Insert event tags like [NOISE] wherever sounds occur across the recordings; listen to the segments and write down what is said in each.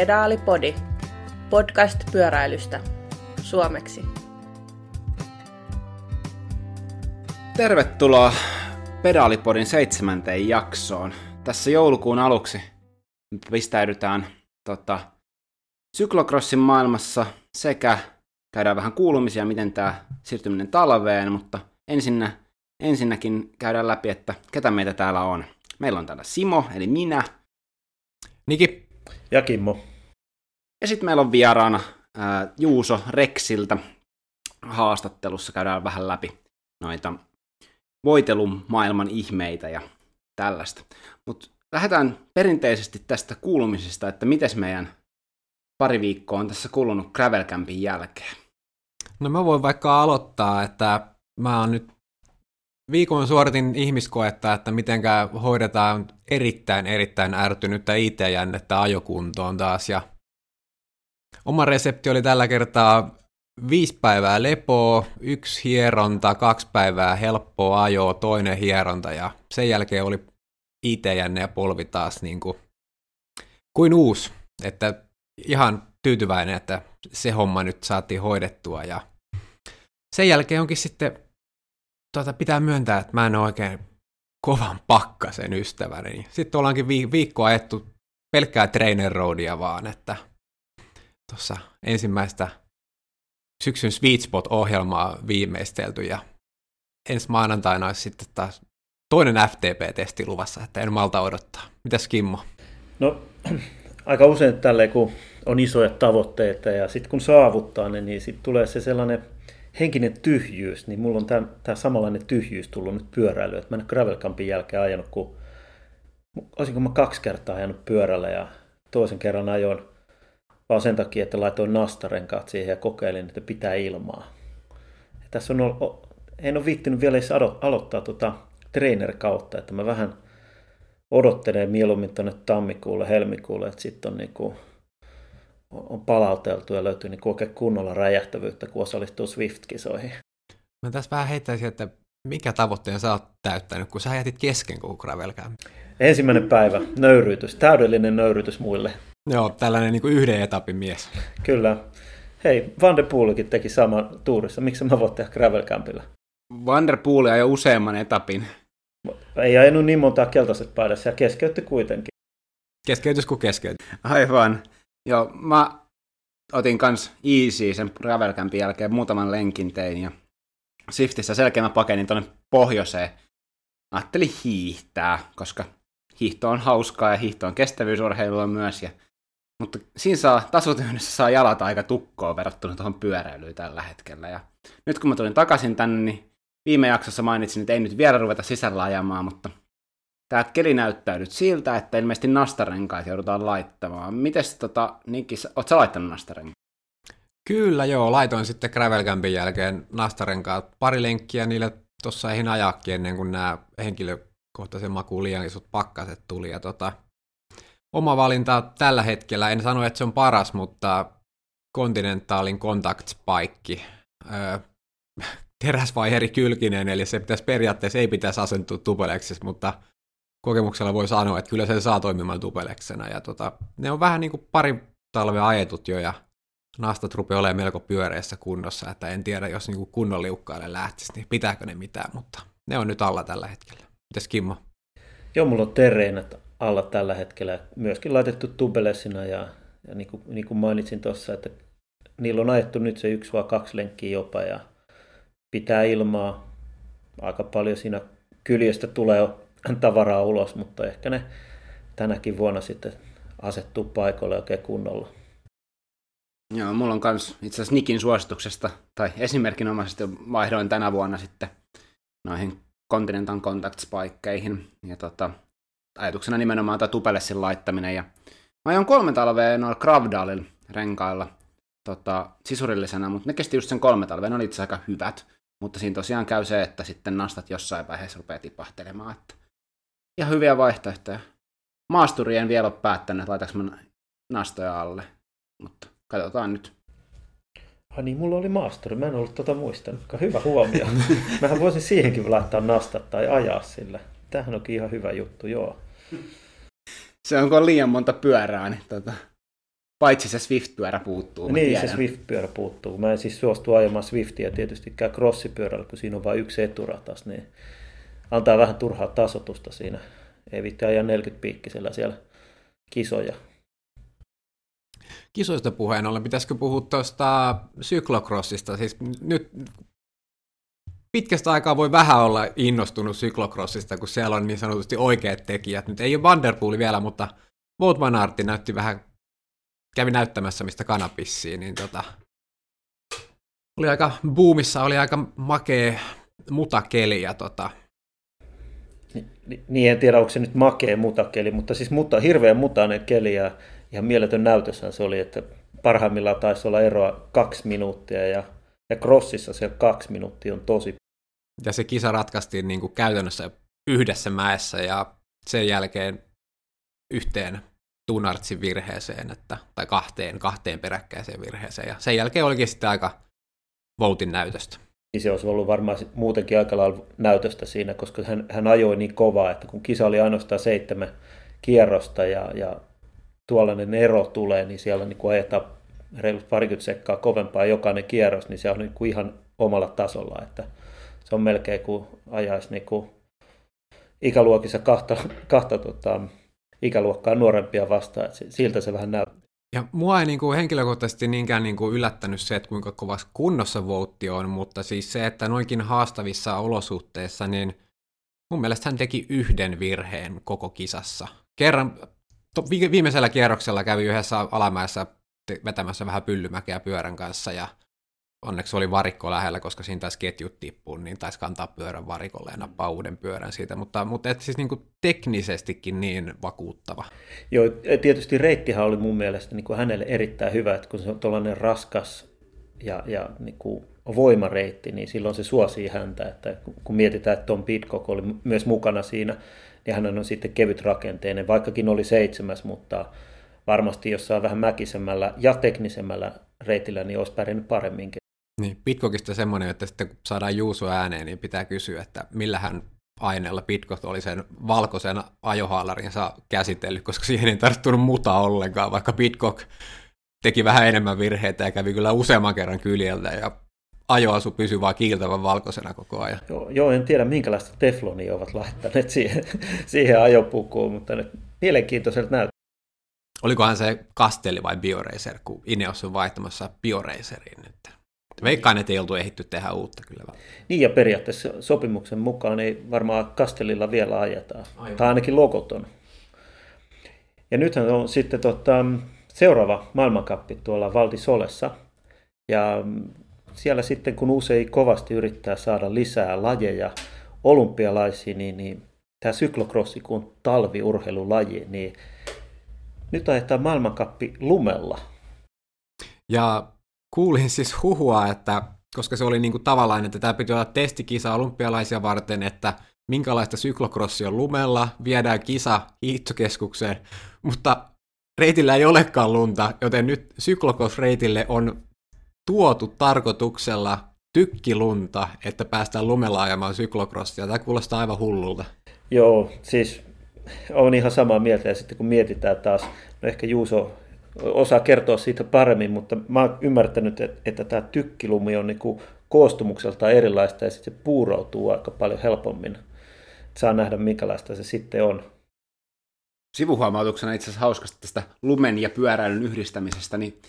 Pedaalipodi, podcast pyöräilystä, suomeksi. Tervetuloa Pedaalipodin seitsemänteen jaksoon. Tässä joulukuun aluksi pistäydytään tota, syklokrossin maailmassa sekä käydään vähän kuulumisia, miten tämä siirtyminen talveen, mutta ensinnä, ensinnäkin käydään läpi, että ketä meitä täällä on. Meillä on täällä Simo, eli minä. Niki. Ja Kimmo. Ja sitten meillä on vieraana ää, Juuso Rexiltä. Haastattelussa käydään vähän läpi noita voitelun maailman ihmeitä ja tällaista. Mutta lähdetään perinteisesti tästä kuulumisesta, että miten meidän pari viikkoa on tässä kulunut Gravel Campin jälkeen. No mä voin vaikka aloittaa, että mä oon nyt viikon suoritin ihmiskoetta, että mitenkä hoidetaan erittäin erittäin ärtynyttä IT-jännettä ajokuntoon taas ja oma resepti oli tällä kertaa viisi päivää lepoa, yksi hieronta, kaksi päivää helppoa ajoa, toinen hieronta ja sen jälkeen oli IT-jänne ja polvi taas niin kuin, kuin uusi. Että ihan tyytyväinen, että se homma nyt saatiin hoidettua ja sen jälkeen onkin sitten, tuota, pitää myöntää, että mä en ole oikein kovan pakkasen ystäväni. Sitten ollaankin vi- viikkoa ajettu pelkkää trainer roadia vaan, että tuossa ensimmäistä syksyn Sweet Spot-ohjelmaa viimeistelty ja ensi maanantaina olisi sitten taas toinen FTP-testi luvassa, että en malta odottaa. Mitäs Kimmo? No aika usein tälle kun on isoja tavoitteita ja sitten kun saavuttaa ne, niin sitten tulee se sellainen henkinen tyhjyys, niin mulla on tämä samanlainen tyhjyys tullut nyt pyöräily, että mä en Gravel Campin jälkeen ajanut, kun olisinko mä kaksi kertaa ajanut pyörällä ja toisen kerran ajoin vaan sen takia, että laitoin nastarenkaat siihen ja kokeilin, että pitää ilmaa. Ja tässä on, ollut, en ole viittinyt vielä edes aloittaa tuota trainer-kautta, että mä vähän odottelen mieluummin tuonne tammikuulle, helmikuulle, että sitten on, niinku, on palauteltu ja löytyy niinku oikein kunnolla räjähtävyyttä, kun osallistuu Swift-kisoihin. Mä tässä vähän heittäisin, että mikä tavoitteen sä oot täyttänyt, kun sä jätit kesken koko? Ensimmäinen päivä, nöyrytys, täydellinen nöyrytys muille. Joo, tällainen niin kuin yhden etapin mies. Kyllä. Hei, Van der Poolikin teki saman tuurissa. Miksi mä voin tehdä Gravel Campilla? Van der Poel jo useamman etapin. Ei ajanut niin montaa keltaiset paidassa ja keskeytti kuitenkin. Keskeytys kuin keskeytys. Aivan. Joo, mä otin kans easy sen Gravel Campin jälkeen muutaman lenkin tein ja Swiftissä selkeä mä pakenin tuonne pohjoiseen. Ajattelin hiihtää, koska hiihto on hauskaa ja hiihto on kestävyysurheilua myös. Ja, mutta siinä saa, tasotyönnössä saa jalat aika tukkoa verrattuna tuohon pyöräilyyn tällä hetkellä. Ja nyt kun mä tulin takaisin tänne, niin viime jaksossa mainitsin, että ei nyt vielä ruveta sisällä ajamaan, mutta tämä keli näyttää nyt siltä, että ilmeisesti nastarenkaat joudutaan laittamaan. Mites tota, Nikki, oot sä laittanut nastarenkaat? Kyllä joo, laitoin sitten Gravel Campin jälkeen nastarenkaat pari lenkkiä niille tuossa eihin ajakin ennen kuin nämä henkilö, kohtaisen makuun liian isot pakkaset tuli. Ja tota, oma valinta tällä hetkellä, en sano, että se on paras, mutta Continentalin Contact Spike. Öö, [LAUGHS] teräsvaiheri kylkinen, eli se pitäisi periaatteessa ei pitäisi asentua tupeleksissa, mutta kokemuksella voi sanoa, että kyllä se saa toimimaan tupeleksena. Ja tota, ne on vähän niin kuin pari talvea ajetut jo, ja nastat rupeaa olemaan melko pyöreässä kunnossa, että en tiedä, jos niin kunnon liukkaille lähtisi, niin pitääkö ne mitään, mutta ne on nyt alla tällä hetkellä. Mites Kimmo? Joo, mulla on terreenät alla tällä hetkellä, myöskin laitettu tubelessina ja, ja niin, kuin, niin kuin mainitsin tuossa, että niillä on ajettu nyt se yksi vai kaksi lenkkiä jopa ja pitää ilmaa. Aika paljon siinä kyljestä tulee tavaraa ulos, mutta ehkä ne tänäkin vuonna sitten asettuu paikoille oikein kunnolla. Joo, mulla on kans itse asiassa Nikin suosituksesta, tai esimerkinomaisesti vaihdoin tänä vuonna sitten noihin Continental Contact Spikeihin. Ja tota, ajatuksena nimenomaan tämä tupelessin laittaminen. Ja mä ajoin kolme talvea noilla Gravdalin renkailla tota, sisurillisena, mutta ne kesti just sen kolme talvea, ne oli itse aika hyvät. Mutta siinä tosiaan käy se, että sitten nastat jossain vaiheessa rupeaa tipahtelemaan. Että ihan hyviä vaihtoehtoja. Maasturi en vielä ole päättänyt, laitaks mä nastoja alle. Mutta katsotaan nyt. Ai niin, mulla oli maasturi, mä en ollut tota muistanut. Hyvä huomio. [LAUGHS] Mähän voisin siihenkin laittaa nastat tai ajaa sillä. Tämähän onkin ihan hyvä juttu, joo. Se on, kun on liian monta pyörää, niin tota, Paitsi se Swift-pyörä puuttuu. Niin, tiedän. se Swift-pyörä puuttuu. Mä en siis suostu ajamaan Swiftia tietystikään crossipyörällä, kun siinä on vain yksi eturatas, niin antaa vähän turhaa tasotusta siinä. Ei vitti ajaa 40 piikkisellä siellä kisoja. Kisoista puheen ollen, pitäisikö puhua tuosta syklokrossista? Siis nyt pitkästä aikaa voi vähän olla innostunut syklokrossista, kun siellä on niin sanotusti oikeat tekijät. Nyt ei ole Vanderpool vielä, mutta Wout Van Aert näytti vähän, kävi näyttämässä mistä kanapissiin, niin tota, oli aika boomissa, oli aika makee mutakeli ja tota, niin en tiedä, onko se nyt makea mutakeli, mutta siis mutta, hirveän mutainen keli ja ihan mieletön näytöshän se oli, että parhaimmillaan taisi olla eroa kaksi minuuttia ja, ja crossissa se kaksi minuuttia on tosi. Ja se kisa ratkaistiin niin kuin käytännössä yhdessä mäessä ja sen jälkeen yhteen Tunartsin virheeseen, että, tai kahteen, kahteen peräkkäiseen virheeseen. Ja sen jälkeen olikin sitten aika voutin näytöstä se olisi ollut varmaan muutenkin aika lailla näytöstä siinä, koska hän, hän ajoi niin kovaa, että kun kisa oli ainoastaan seitsemän kierrosta ja, ja tuollainen ero tulee, niin siellä niin kuin ajetaan reilut parikymmentä sekkaa kovempaa jokainen kierros, niin se on niin ihan omalla tasolla, että se on melkein kuin ajaisi niin kuin ikäluokissa kahta, kahta tota, ikäluokkaa nuorempia vastaan, että siltä se vähän näyttää. Ja mua ei niin kuin henkilökohtaisesti niinkään niin kuin yllättänyt se, että kuinka kovassa kunnossa Voutti on, mutta siis se, että noinkin haastavissa olosuhteissa, niin mun mielestä hän teki yhden virheen koko kisassa. Kerran to, viimeisellä kierroksella kävi yhdessä alamäessä vetämässä vähän pyllymäkeä pyörän kanssa ja onneksi oli varikko lähellä, koska siinä taisi ketjut tippua, niin taisi kantaa pyörän varikolle ja nappaa uuden pyörän siitä, mutta, mutta et siis niin kuin teknisestikin niin vakuuttava. Joo, tietysti reittihän oli mun mielestä niin kuin hänelle erittäin hyvä, että kun se on tuollainen raskas ja, ja niin kuin voimareitti, niin silloin se suosii häntä, että kun mietitään, että Tom Pitcock oli myös mukana siinä, niin hän on sitten kevyt rakenteinen, vaikkakin oli seitsemäs, mutta varmasti jossain vähän mäkisemmällä ja teknisemmällä reitillä, niin olisi pärjännyt paremminkin. Niin, Pitcockista semmoinen, että sitten kun saadaan Juuso ääneen, niin pitää kysyä, että millähän aineella Pitcock oli sen valkoisen ajohaalarinsa käsitellyt, koska siihen ei tarttunut muta ollenkaan, vaikka Pitcock teki vähän enemmän virheitä ja kävi kyllä useamman kerran kyljeltä ja ajoasu pysyi vaan kiiltävän valkoisena koko ajan. Joo, joo, en tiedä minkälaista teflonia ovat laittaneet siihen, siihen ajopukuun, mutta nyt mielenkiintoiselta näyttää. Olikohan se Castelli vai Bioracer, kun Ineos on vaihtamassa Bioraceriin nyt? Veikkaan, että ei oltu ehditty tehdä uutta kyllä. Niin ja periaatteessa sopimuksen mukaan ei varmaan Kastellilla vielä ajetaan. Aivan. Tai ainakin logot on. Ja nythän on sitten tota, seuraava maailmankappi tuolla Valdisolessa. Ja siellä sitten kun usein kovasti yrittää saada lisää lajeja olympialaisiin, niin, niin tämä syklokrossi, kun talviurheilulaji, niin nyt ajetaan maailmankappi lumella. Ja kuulin siis huhua, että koska se oli niin kuin tavallaan, että tämä piti olla testikisa olympialaisia varten, että minkälaista syklokrossia on lumella, viedään kisa hiihtokeskukseen, mutta reitillä ei olekaan lunta, joten nyt syklokros-reitille on tuotu tarkoituksella tykkilunta, että päästään lumella ajamaan syklokrossia. Tämä kuulostaa aivan hullulta. Joo, siis on ihan samaa mieltä ja sitten kun mietitään taas, no ehkä Juuso osaa kertoa siitä paremmin, mutta mä oon ymmärtänyt, että, että tämä tykkilumi on niin koostumukselta erilaista ja sitten se puuroutuu aika paljon helpommin. Saa nähdä, minkälaista se sitten on. Sivuhuomautuksena itse asiassa hauskasta tästä lumen ja pyöräilyn yhdistämisestä, niin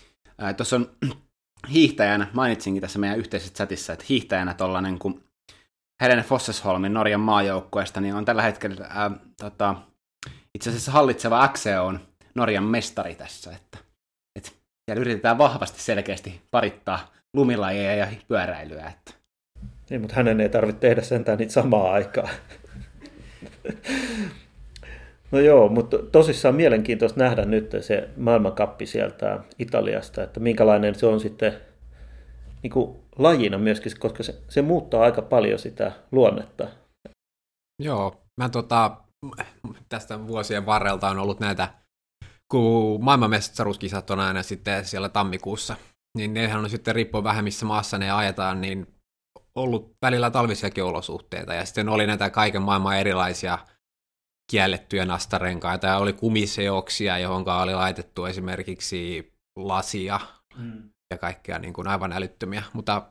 tuossa on [CLEARS THROAT] hiihtäjänä, mainitsinkin tässä meidän yhteisessä chatissa, että hiihtäjänä tuollainen kuin Helene Fossesholmin Norjan maajoukkueesta, niin on tällä hetkellä ää, tota, itse asiassa hallitseva XE on Norjan mestari tässä, että, että siellä yritetään vahvasti selkeästi parittaa lumilajeja ja pyöräilyä. Että. Niin, mutta hänen ei tarvitse tehdä sentään niitä samaa aikaa. No joo, mutta tosissaan mielenkiintoista nähdä nyt se maailmankappi sieltä Italiasta, että minkälainen se on sitten niin kuin lajina myöskin, koska se, se muuttaa aika paljon sitä luonnetta. Joo, mä tota, tästä vuosien varrelta on ollut näitä kun maailmanmestaruuskisat on aina sitten siellä tammikuussa, niin nehän on sitten riippuen vähän missä maassa ne ajetaan, niin ollut välillä talvisiakin olosuhteita, ja sitten oli näitä kaiken maailman erilaisia kiellettyjä nastarenkaita, ja oli kumiseoksia, johon oli laitettu esimerkiksi lasia mm. ja kaikkea niin kuin aivan älyttömiä, mutta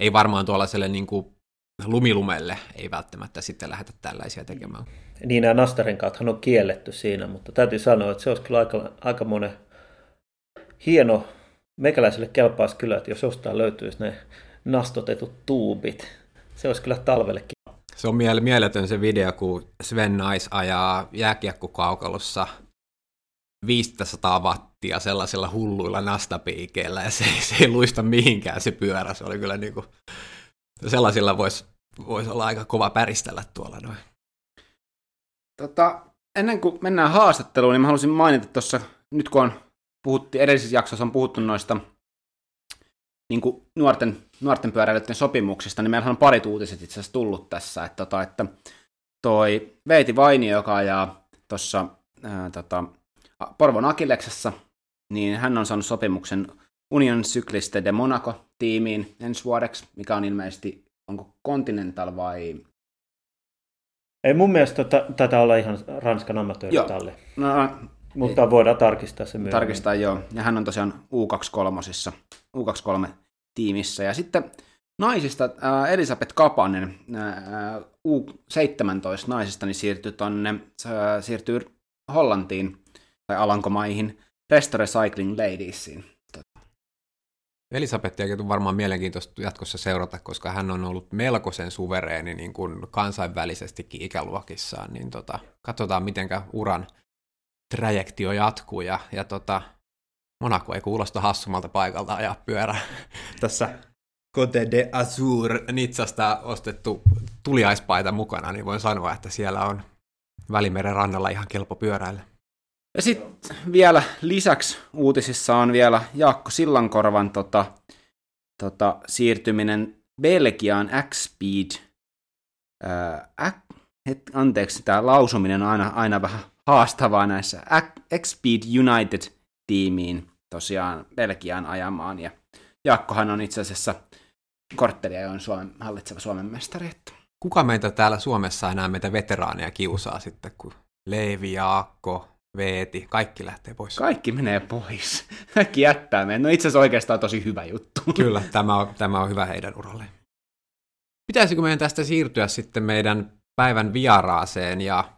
ei varmaan tuollaiselle niin kuin lumilumelle ei välttämättä sitten lähdetä tällaisia tekemään. Niin nämä nastarenkaathan on kielletty siinä, mutta täytyy sanoa, että se olisi kyllä aika, aika monen hieno, meikäläiselle kelpaisi kyllä, että jos jostain löytyisi ne nastotetut tuubit, se olisi kyllä talvellekin. Se on mieletön se video, kun Sven Nais ajaa jääkiekkokaukalossa 500 wattia sellaisilla hulluilla nastapiikeillä ja se, se ei luista mihinkään se pyörä. Se oli kyllä niin kuin, sellaisilla voisi vois olla aika kova päristellä tuolla noin. Tota, ennen kuin mennään haastatteluun, niin mä haluaisin mainita tuossa, nyt kun on puhuttiin, edellisessä jaksossa on puhuttu noista niin kuin nuorten, nuorten pyöräilijöiden sopimuksista, niin meillä on parit uutiset itse asiassa tullut tässä, että, tota, että toi Veiti Vaini, joka ajaa tuossa tota, Porvon Akilleksessa, niin hän on saanut sopimuksen Union Cycliste de Monaco-tiimiin ensi vuodeksi, mikä on ilmeisesti, onko Continental vai... Ei mun mielestä tota, tätä olla ihan Ranskan amatööritalli. No, mutta ei, voidaan tarkistaa se myöhemmin. Tarkistaa, joo. Ja hän on tosiaan U23, U23-tiimissä. Ja sitten naisista äh, Elisabeth Kapanen, äh, U17 naisista, niin siirtyy, tonne, äh, siirtyy Hollantiin tai Alankomaihin Restore Cycling Ladiesiin. Elisabettiakin on varmaan mielenkiintoista jatkossa seurata, koska hän on ollut melkoisen suvereeni niin kuin kansainvälisestikin ikäluokissaan, niin tota, katsotaan mitenkä uran trajektio jatkuu ja, ja tota, Monaco ei kuulosta hassumalta paikalta ajaa pyörä. [LAUGHS] Tässä Cote de Azur Nitsasta ostettu tuliaispaita mukana, niin voin sanoa, että siellä on Välimeren rannalla ihan kelpo pyöräillä. Ja sitten vielä lisäksi uutisissa on vielä Jaakko Sillankorvan tota, tota, siirtyminen Belgiaan X-Speed. Ää, et, anteeksi, tämä lausuminen on aina, aina vähän haastavaa näissä X-Speed United-tiimiin tosiaan Belgiaan ajamaan. Ja Jaakkohan on itse asiassa korttelia on Suomen, hallitseva Suomen mestari. Kuka meitä täällä Suomessa enää meitä veteraaneja kiusaa sitten, kun Leevi, Jaakko, Veeti, kaikki lähtee pois. Kaikki menee pois. [LAUGHS] Kaikki jättää meidän. No itse asiassa oikeastaan tosi hyvä juttu. [LAUGHS] Kyllä, tämä on, tämä on hyvä heidän uralle. Pitäisikö meidän tästä siirtyä sitten meidän päivän vieraaseen ja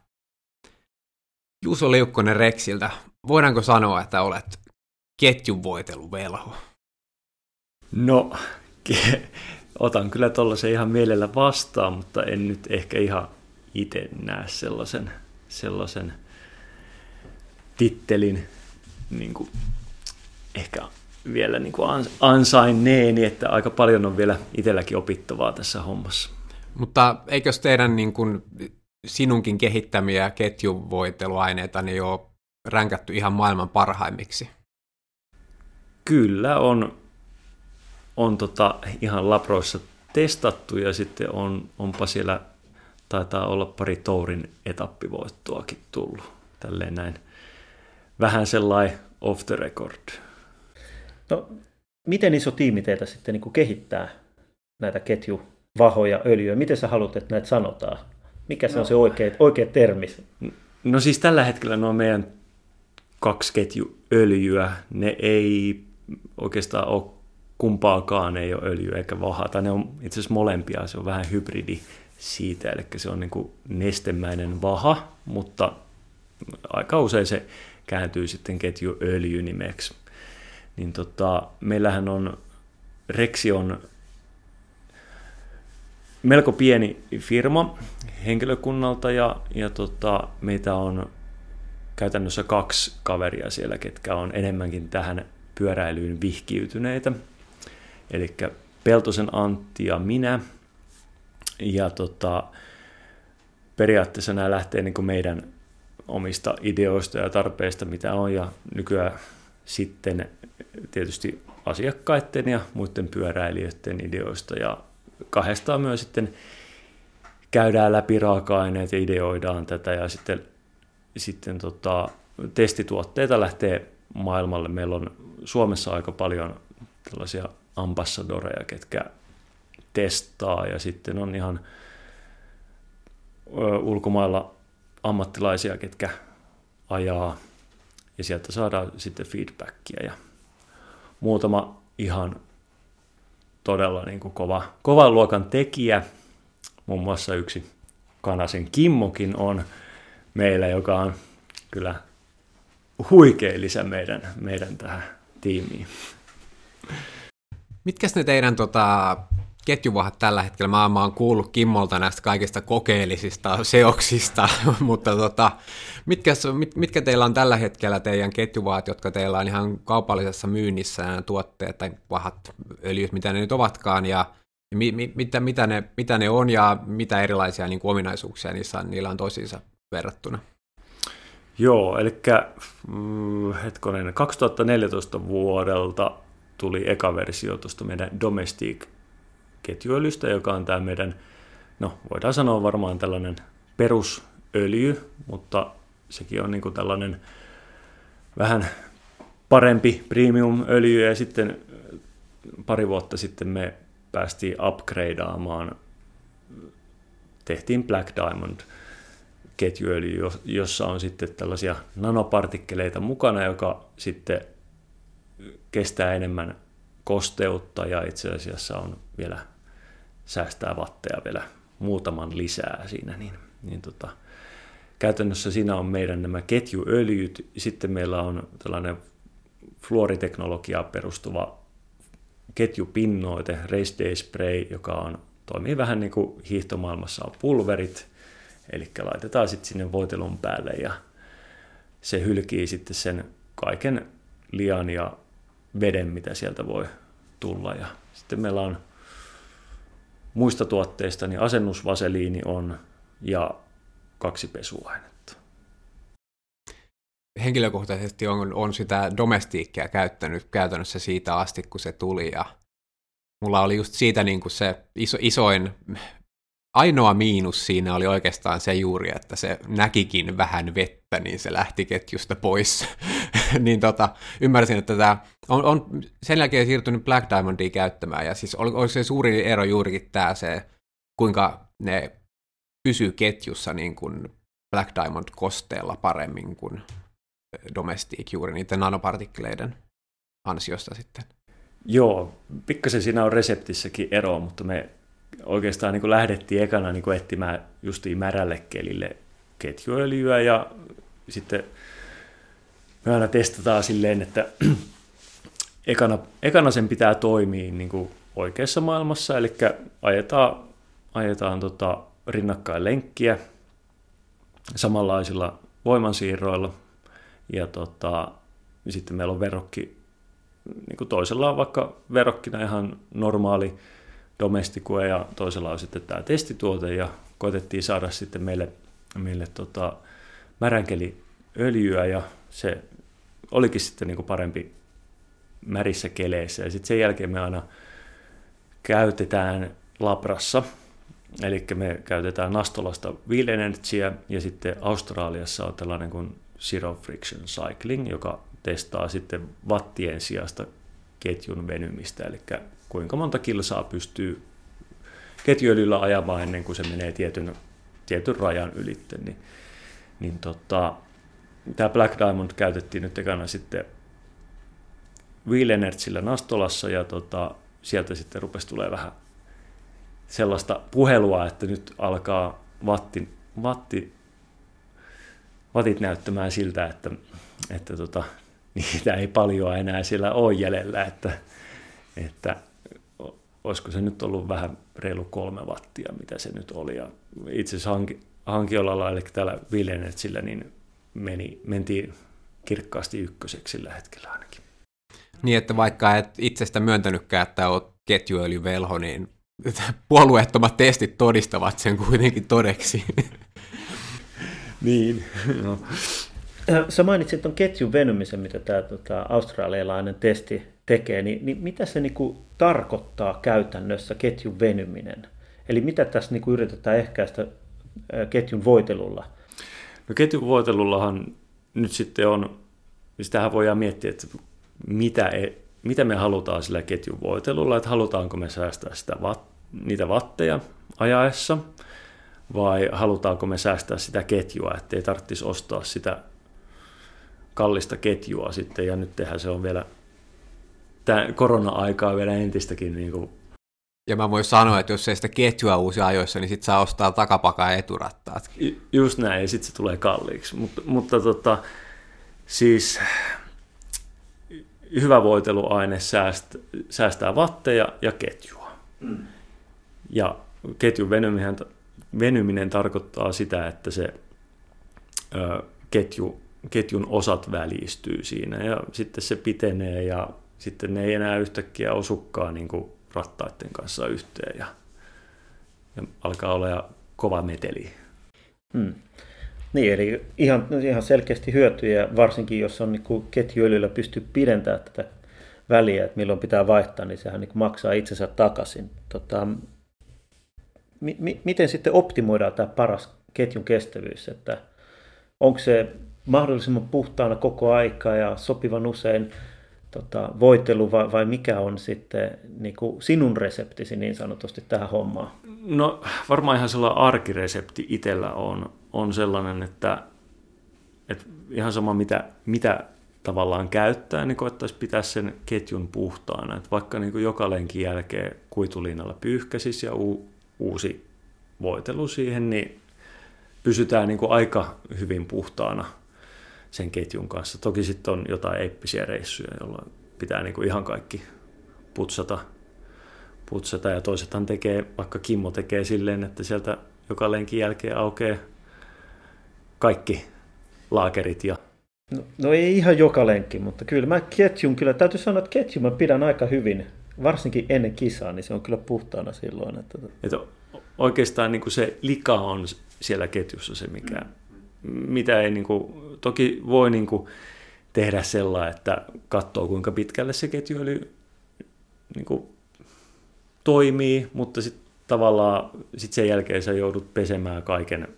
Juuso Liukkonen Rexiltä. Voidaanko sanoa, että olet ketjun velho? No, ke- otan kyllä tuollaisen ihan mielellä vastaan, mutta en nyt ehkä ihan itse näe sellaisen, sellaisen tittelin niin kuin, ehkä vielä niin kuin ansainneeni, että aika paljon on vielä itselläkin opittavaa tässä hommassa. Mutta eikös teidän niin kuin, sinunkin kehittämiä ketjuvoiteluaineita niin ole ränkätty ihan maailman parhaimmiksi? Kyllä on, on tota ihan labroissa testattu ja sitten on, onpa siellä taitaa olla pari tourin etappivoittoakin tullut. Tälleen näin vähän sellainen off the record. No, miten iso tiimi teitä sitten niin kehittää näitä ketjuvahoja, öljyä? Miten sä haluat, että näitä sanotaan? Mikä se no. on se oikea, oikea termi? No siis tällä hetkellä ne on meidän kaksi ketjuöljyä. Ne ei oikeastaan ole kumpaakaan ei ole öljy eikä vaha, tai ne on itse asiassa molempia, se on vähän hybridi siitä, eli se on niin kuin nestemäinen vaha, mutta aika usein se kääntyy sitten ketjuöljy nimeksi. Niin tota, meillähän on, Rexi on melko pieni firma henkilökunnalta ja, ja tota, meitä on käytännössä kaksi kaveria siellä, ketkä on enemmänkin tähän pyöräilyyn vihkiytyneitä. Eli Peltosen Antti ja minä. Ja tota, periaatteessa nämä lähtee niin meidän omista ideoista ja tarpeista, mitä on, ja nykyään sitten tietysti asiakkaiden ja muiden pyöräilijöiden ideoista, ja kahdestaan myös sitten käydään läpi raaka-aineet ja ideoidaan tätä, ja sitten, sitten tota, testituotteita lähtee maailmalle. Meillä on Suomessa aika paljon tällaisia ambassadoreja, ketkä testaa, ja sitten on ihan ulkomailla ammattilaisia, ketkä ajaa ja sieltä saadaan sitten feedbackia ja muutama ihan todella niin kuin kova, kovan luokan tekijä. Muun muassa yksi Kanasen Kimmokin on meillä, joka on kyllä huikea lisä meidän, meidän tähän tiimiin. Mitkä ne teidän tota, ketjuvahat tällä hetkellä? Mä, mä oon kuullut Kimmolta näistä kaikista kokeellisista seoksista, [LAUGHS] mutta tota, mitkä, mit, mitkä teillä on tällä hetkellä teidän ketjuvahat, jotka teillä on ihan kaupallisessa myynnissä, nämä tuotteet tai vahat, öljyt, mitä ne nyt ovatkaan, ja mi, mi, mitä, mitä, ne, mitä ne on ja mitä erilaisia niin kuin, ominaisuuksia niissä niillä on toisiinsa verrattuna? Joo, eli mm, hetkonen, 2014 vuodelta tuli eka versio tuosta meidän Domestic ketjuöljystä, joka on tämä meidän, no voidaan sanoa varmaan tällainen perusöljy, mutta sekin on niin kuin tällainen vähän parempi premium-öljy. Ja sitten pari vuotta sitten me päästiin upgradeaamaan, tehtiin Black Diamond ketjuöljy, jossa on sitten tällaisia nanopartikkeleita mukana, joka sitten kestää enemmän kosteutta ja itse asiassa on vielä säästää vatteja vielä muutaman lisää siinä, niin, niin tota, käytännössä siinä on meidän nämä ketjuöljyt, sitten meillä on tällainen fluoriteknologiaa perustuva ketjupinnoite, race day spray, joka on, toimii vähän niin kuin hiihtomaailmassa on pulverit, eli laitetaan sitten sinne voitelun päälle ja se hylkii sitten sen kaiken lian ja veden, mitä sieltä voi tulla. Ja sitten meillä on muista tuotteista, niin asennusvaseliini on ja kaksi pesuainetta. Henkilökohtaisesti on, on sitä domestiikkia käyttänyt käytännössä siitä asti, kun se tuli ja mulla oli just siitä niin kuin se iso, isoin ainoa miinus siinä oli oikeastaan se juuri, että se näkikin vähän vettä, niin se lähti ketjusta pois. [LAUGHS] niin tota, ymmärsin, että tämä on, on sen jälkeen siirtynyt Black Diamondia käyttämään, ja siis oli, oli se suuri ero juurikin tämä se, kuinka ne pysyy ketjussa niin kuin Black Diamond kosteella paremmin kuin Domestic juuri niiden nanopartikkeleiden ansiosta sitten. Joo, pikkasen siinä on reseptissäkin ero, mutta me oikeastaan niin kuin lähdettiin ekana niin kuin etsimään justiin märälle kelille ketjuöljyä ja sitten me aina testataan silleen, että [CLEARS THROAT] ekana, ekana sen pitää toimia niin kuin oikeassa maailmassa, eli ajetaan, ajetaan tota rinnakkain lenkkiä samanlaisilla voimansiirroilla. Ja tota, sitten meillä on verokki, niin kuin toisella on vaikka verokkina ihan normaali domestikue ja toisella on sitten tämä testituote. Ja koitettiin saada sitten meille, meille tota märänkeliöljyä ja se olikin sitten niin kuin parempi märissä keleissä ja sitten sen jälkeen me aina käytetään labrassa, eli me käytetään Nastolasta Wheel Energyä ja sitten Australiassa on tällainen kuin Zero Friction Cycling, joka testaa sitten wattien sijasta ketjun venymistä, eli kuinka monta kilsaa pystyy ketjuöljyllä ajamaan ennen kuin se menee tietyn, tietyn rajan ylitte. Niin, niin tota, tämä Black Diamond käytettiin nyt ekana sitten Wheel Energyllä Nastolassa ja tota, sieltä sitten rupesi tulee vähän sellaista puhelua, että nyt alkaa vatti, vatti, vatit näyttämään siltä, että, että tota, [LAUGHS] niitä ei paljon enää siellä ole jäljellä, että, että olisiko se nyt ollut vähän reilu kolme wattia, mitä se nyt oli. Ja itse asiassa hanki, hankiolalla, eli täällä Villenetsillä, niin meni, mentiin kirkkaasti ykköseksi sillä hetkellä ainakin. Niin, että vaikka et itsestä myöntänytkään, että olet ketjuöljyvelho, niin [LAUGHS] puolueettomat testit todistavat sen kuitenkin todeksi. [LAUGHS] niin, [LAUGHS] no. Sä mainitsit tuon ketjun venymisen, mitä tämä tota, australialainen testi tekee, niin, niin mitä se niinku tarkoittaa käytännössä ketjun venyminen? Eli mitä tässä niinku yritetään ehkäistä ketjun voitelulla? No ketjun voitelullahan nyt sitten on, sitähän voidaan miettiä, että mitä, e, mitä me halutaan sillä ketjun voitelulla, että halutaanko me säästää sitä vat, niitä vatteja ajaessa, vai halutaanko me säästää sitä ketjua, ettei tarvitsisi ostaa sitä kallista ketjua sitten, ja nyt tehdään se on vielä tämä korona-aikaa vielä entistäkin niin kuin ja mä voin sanoa, että jos ei sitä ketjua uusi ajoissa, niin sit saa ostaa takapakaa ja eturattaat. Just näin, ja sitten se tulee kalliiksi. Mutta, mutta tota, siis hyvä voiteluaine säästää, säästää vatteja ja ketjua. Mm. Ja ketjun venyminen, venyminen tarkoittaa sitä, että se ö, ketju, ketjun osat välistyy siinä ja sitten se pitenee ja sitten ne ei enää yhtäkkiä osukkaan niin kuin rattaiden kanssa yhteen ja, ja alkaa olla kova meteli. Hmm. Niin, eli ihan, ihan selkeästi hyötyjä, varsinkin jos on niin ketjuöljyllä pystyy pidentämään tätä väliä, että milloin pitää vaihtaa, niin sehän niin maksaa itsensä takaisin. Tota, mi, mi, miten sitten optimoidaan tämä paras ketjun kestävyys, että onko se mahdollisimman puhtaana koko aika ja sopivan usein tota, voitelu vai, vai mikä on sitten niin kuin sinun reseptisi niin sanotusti tähän hommaan? No varmaan ihan sellainen arkiresepti itsellä on, on sellainen, että, että ihan sama mitä, mitä tavallaan käyttää, niin koettaisi pitää sen ketjun puhtaana. Että vaikka niin kuin joka lenkin jälkeen kuituliinalla pyyhkäsis ja u, uusi voitelu siihen, niin pysytään niin kuin aika hyvin puhtaana sen ketjun kanssa. Toki sitten on jotain eeppisiä reissuja, jolloin pitää niin kuin ihan kaikki putsata, putsata. Ja toisethan tekee, vaikka Kimmo tekee silleen, että sieltä joka lenkin jälkeen aukeaa kaikki laakerit ja No, no ei ihan joka lenkki, mutta kyllä mä ketjun, kyllä täytyy sanoa, että ketjun mä pidän aika hyvin, varsinkin ennen kisaa, niin se on kyllä puhtaana silloin. Että... että oikeastaan niin kuin se lika on siellä ketjussa se, mikä, mitä ei niin kuin, toki voi niin kuin tehdä sellainen, että katsoo kuinka pitkälle se ketjuöljy niin kuin toimii, mutta sitten tavallaan sit sen jälkeen sä joudut pesemään kaiken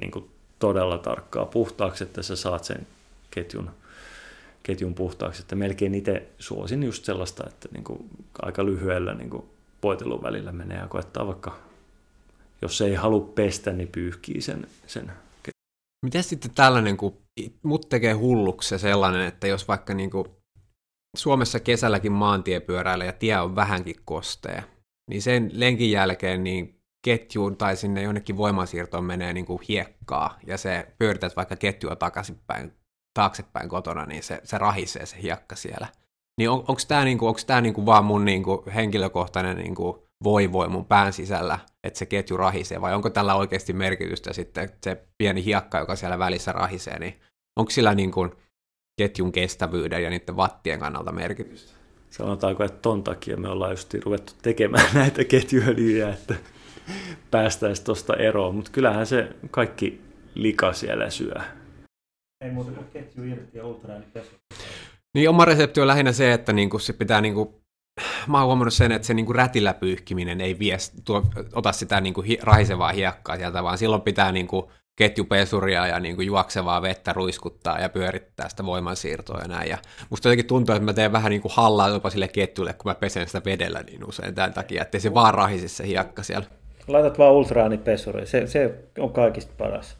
niin kuin todella tarkkaa puhtaaksi, että sä saat sen ketjun, ketjun puhtaaksi. Että melkein itse suosin just sellaista, että niin kuin aika lyhyellä niin kuin välillä menee ja koettaa vaikka, jos ei halua pestä, niin pyyhkii sen, sen Miten sitten tällainen, kun mut tekee hulluksi sellainen, että jos vaikka niin kuin Suomessa kesälläkin maantiepyöräillä ja tie on vähänkin kostea, niin sen lenkin jälkeen niin ketjuun tai sinne jonnekin voimansiirtoon menee niin kuin hiekkaa ja se pyörität vaikka ketjua takaisinpäin, taaksepäin kotona, niin se, se rahisee se hiekka siellä. Niin on, onko tämä niinku, niinku vaan mun niinku henkilökohtainen niinku voi voi mun pään sisällä, että se ketju rahisee, vai onko tällä oikeasti merkitystä sitten, se pieni hiekka, joka siellä välissä rahisee, niin onko sillä niin kuin ketjun kestävyyden ja niiden vattien kannalta merkitystä? Sanotaanko, että ton takia me ollaan just ruvettu tekemään [LAUGHS] näitä ketjuöljyjä, että päästäisiin tuosta eroon, mutta kyllähän se kaikki lika siellä syö. Ei muuta kuin ketju irti ja ultraäänipesu. Niin oma resepti on lähinnä se, että niinku se pitää niinku mä oon huomannut sen, että se niinku rätillä pyyhkiminen ei vie, tuo, ota sitä niinku hi, rahisevaa hiekkaa sieltä, vaan silloin pitää niinku ketjupesuria ja niinku juoksevaa vettä ruiskuttaa ja pyörittää sitä voimansiirtoa ja näin. Ja musta jotenkin tuntuu, että mä teen vähän niinku hallaa jopa sille ketjulle, kun mä pesen sitä vedellä niin usein tämän takia, että se vaan rahisi se hiekka siellä. Laitat vaan ultraanipesuri, se, se on kaikista paras.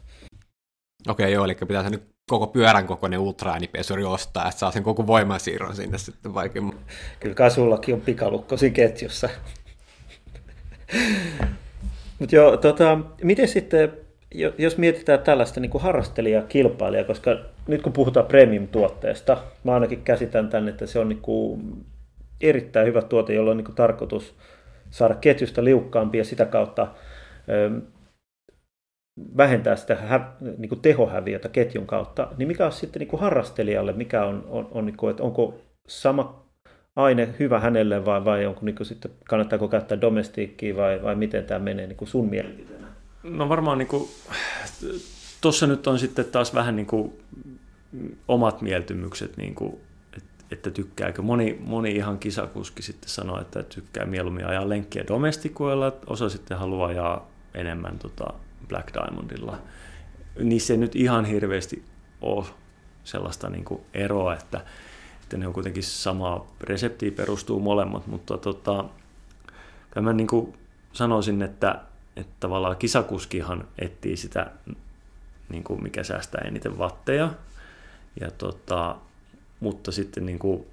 Okei, okay, joo, eli pitää nyt koko pyörän kokoinen ultraäänipesuri ostaa, että saa sen koko voimansiirron sinne sitten vaikka. Kyllä kai sullakin on pikalukko siinä ketjussa. Mutta joo, tota, miten sitten, jos mietitään tällaista niin kuin harrastelijakilpailijaa, koska nyt kun puhutaan premium-tuotteesta, mä ainakin käsitän tämän, että se on niin kuin erittäin hyvä tuote, jolla on niin kuin tarkoitus saada ketjusta liukkaampi ja sitä kautta vähentää sitä hä, niin kuin tehohäviötä ketjun kautta, niin mikä on sitten niin kuin harrastelijalle, mikä on, on, on niin kuin, että onko sama aine hyvä hänelle vai, vai onko niin kuin sitten, kannattaako käyttää domestiikkiä vai, vai miten tämä menee niin kuin sun mielipiteenä? No varmaan niin kuin, tuossa nyt on sitten taas vähän niin kuin omat mieltymykset, niin kuin, että tykkääkö. Moni, moni ihan kisakuski sitten sanoo, että tykkää mieluummin ajaa lenkkiä domestikoilla, osa sitten haluaa ajaa enemmän tota, Black Diamondilla. Niissä ei nyt ihan hirveästi ole sellaista niin kuin eroa, että, että ne on kuitenkin samaa reseptiä perustuu molemmat, mutta tota, mä niin kuin sanoisin, että, että tavallaan kisakuskihan etsii sitä, niin kuin mikä säästää eniten vatteja, ja tota, mutta sitten niin kuin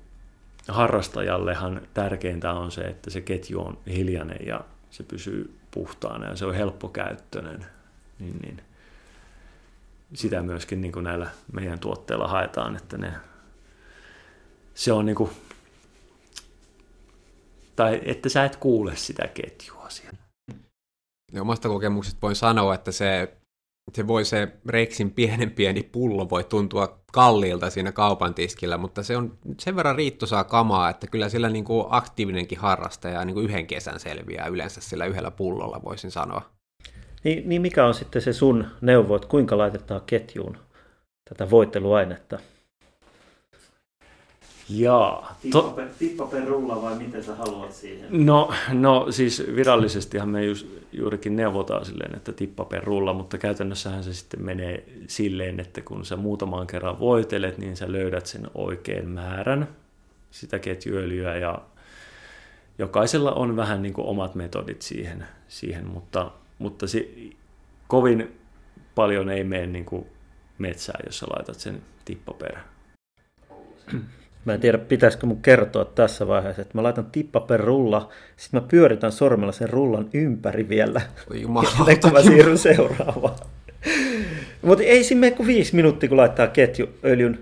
harrastajallehan tärkeintä on se, että se ketju on hiljainen ja se pysyy puhtaana ja se on helppokäyttöinen. Niin, niin. Sitä myöskin niin kuin näillä meidän tuotteilla haetaan, että ne, se on niin kuin, tai että sä et kuule sitä ketjua siellä. Ja omasta kokemuksesta voin sanoa, että se, se voi se Rexin pienen pieni pullo voi tuntua kalliilta siinä kaupan tiskillä, mutta se on sen verran riittosaa kamaa, että kyllä sillä niin kuin aktiivinenkin harrastaja niin kuin yhden kesän selviää yleensä sillä yhdellä pullolla, voisin sanoa. Niin, niin mikä on sitten se sun neuvo, että kuinka laitetaan ketjuun tätä voitteluainetta? Jaa. Tippa, to... per, tippa per rulla vai miten sä haluat siihen? No, no siis virallisestihan me just, juurikin neuvotaan silleen, että tippa per rulla, mutta käytännössähän se sitten menee silleen, että kun sä muutamaan kerran voitelet, niin sä löydät sen oikein määrän sitä ketjuöljyä ja jokaisella on vähän niin kuin omat metodit siihen, siihen mutta, mutta se, kovin paljon ei mene niin kuin metsään, jos sä laitat sen tippa per Mä en tiedä, pitäisikö mun kertoa tässä vaiheessa, että mä laitan tippa per rulla, sitten mä pyöritän sormella sen rullan ympäri vielä. Oi Ennen kuin mä siirryn seuraavaan. Mutta ei siinä mene kuin viisi minuuttia, kun laittaa ketjuöljyn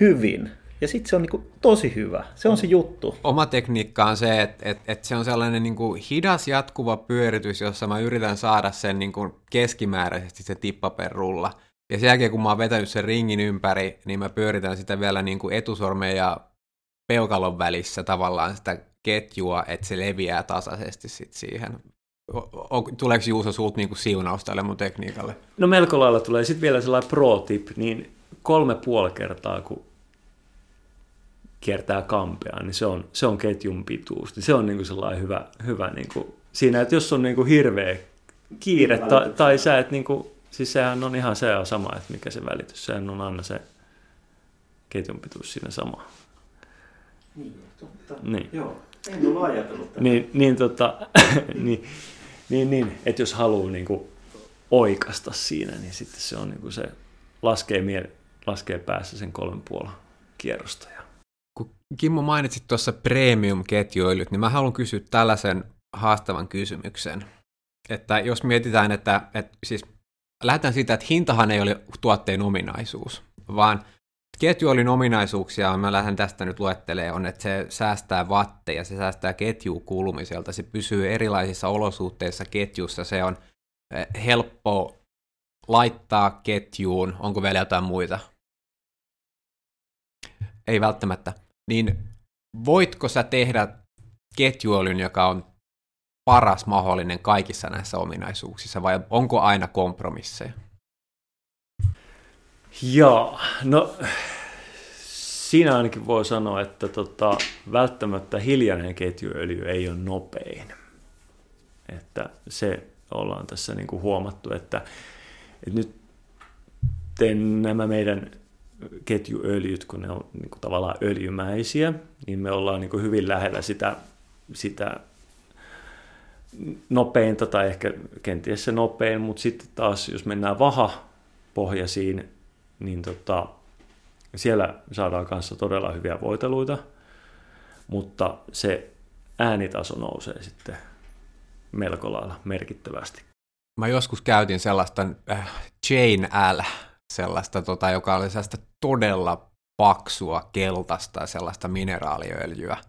hyvin. Ja sitten se on niinku tosi hyvä. Se on se juttu. Oma tekniikka on se, että et, et se on sellainen niinku hidas jatkuva pyöritys, jossa mä yritän saada sen niinku keskimääräisesti se tippa per rulla. Ja sen jälkeen, kun mä oon vetänyt sen ringin ympäri, niin mä pyöritän sitä vielä niin kuin etusormen ja peukalon välissä tavallaan sitä ketjua, että se leviää tasaisesti sit siihen. O, tuleeko Juuso sulta niin siunaus tälle mun tekniikalle? No melko lailla tulee. Sitten vielä sellainen pro-tip, niin kolme puoli kertaa, kun kiertää kampea, niin se on, se on ketjun pituus. Niin se on niin kuin sellainen hyvä, hyvä niin kuin, siinä, että jos on niin kuin hirveä kiire tai, tai sä et niin kuin Siis sehän on ihan se sama, että mikä se välitys. Sehän on aina se ketjun pituus siinä sama. Niin, totta. Niin. Joo, en ole ajatellut tätä. Niin, niin, tota, [COUGHS] niin, niin, niin, että jos haluaa niin kuin oikasta siinä, niin sitten se on niin kuin se laskee, mie- laskee päässä sen kolmen puolen kierrosta. Kimmo mainitsit tuossa premium-ketjuöljyt, niin mä haluan kysyä tällaisen haastavan kysymyksen. Että jos mietitään, että, että siis lähdetään siitä, että hintahan ei ole tuotteen ominaisuus, vaan ketjuolin ominaisuuksia, mä lähden tästä nyt luettelemaan, on, että se säästää watteja, se säästää ketjua kulumiselta, se pysyy erilaisissa olosuhteissa ketjussa, se on eh, helppo laittaa ketjuun, onko vielä jotain muita? Ei välttämättä. Niin voitko sä tehdä ketjuolin, joka on paras mahdollinen kaikissa näissä ominaisuuksissa, vai onko aina kompromisseja? Joo, no siinä ainakin voi sanoa, että tota, välttämättä hiljainen ketjuöljy ei ole nopein. Että se ollaan tässä niin kuin huomattu, että, että nyt nämä meidän ketjuöljyt, kun ne on niin kuin tavallaan öljymäisiä, niin me ollaan niin kuin hyvin lähellä sitä, sitä nopeinta tai ehkä kenties se nopein, mutta sitten taas jos mennään vaha pohjaisiin, niin tota, siellä saadaan kanssa todella hyviä voiteluita, mutta se äänitaso nousee sitten melko lailla merkittävästi. Mä joskus käytin sellaista äh, Jane L, sellaista, tota, joka oli sellaista todella paksua keltaista sellaista mineraaliöljyä –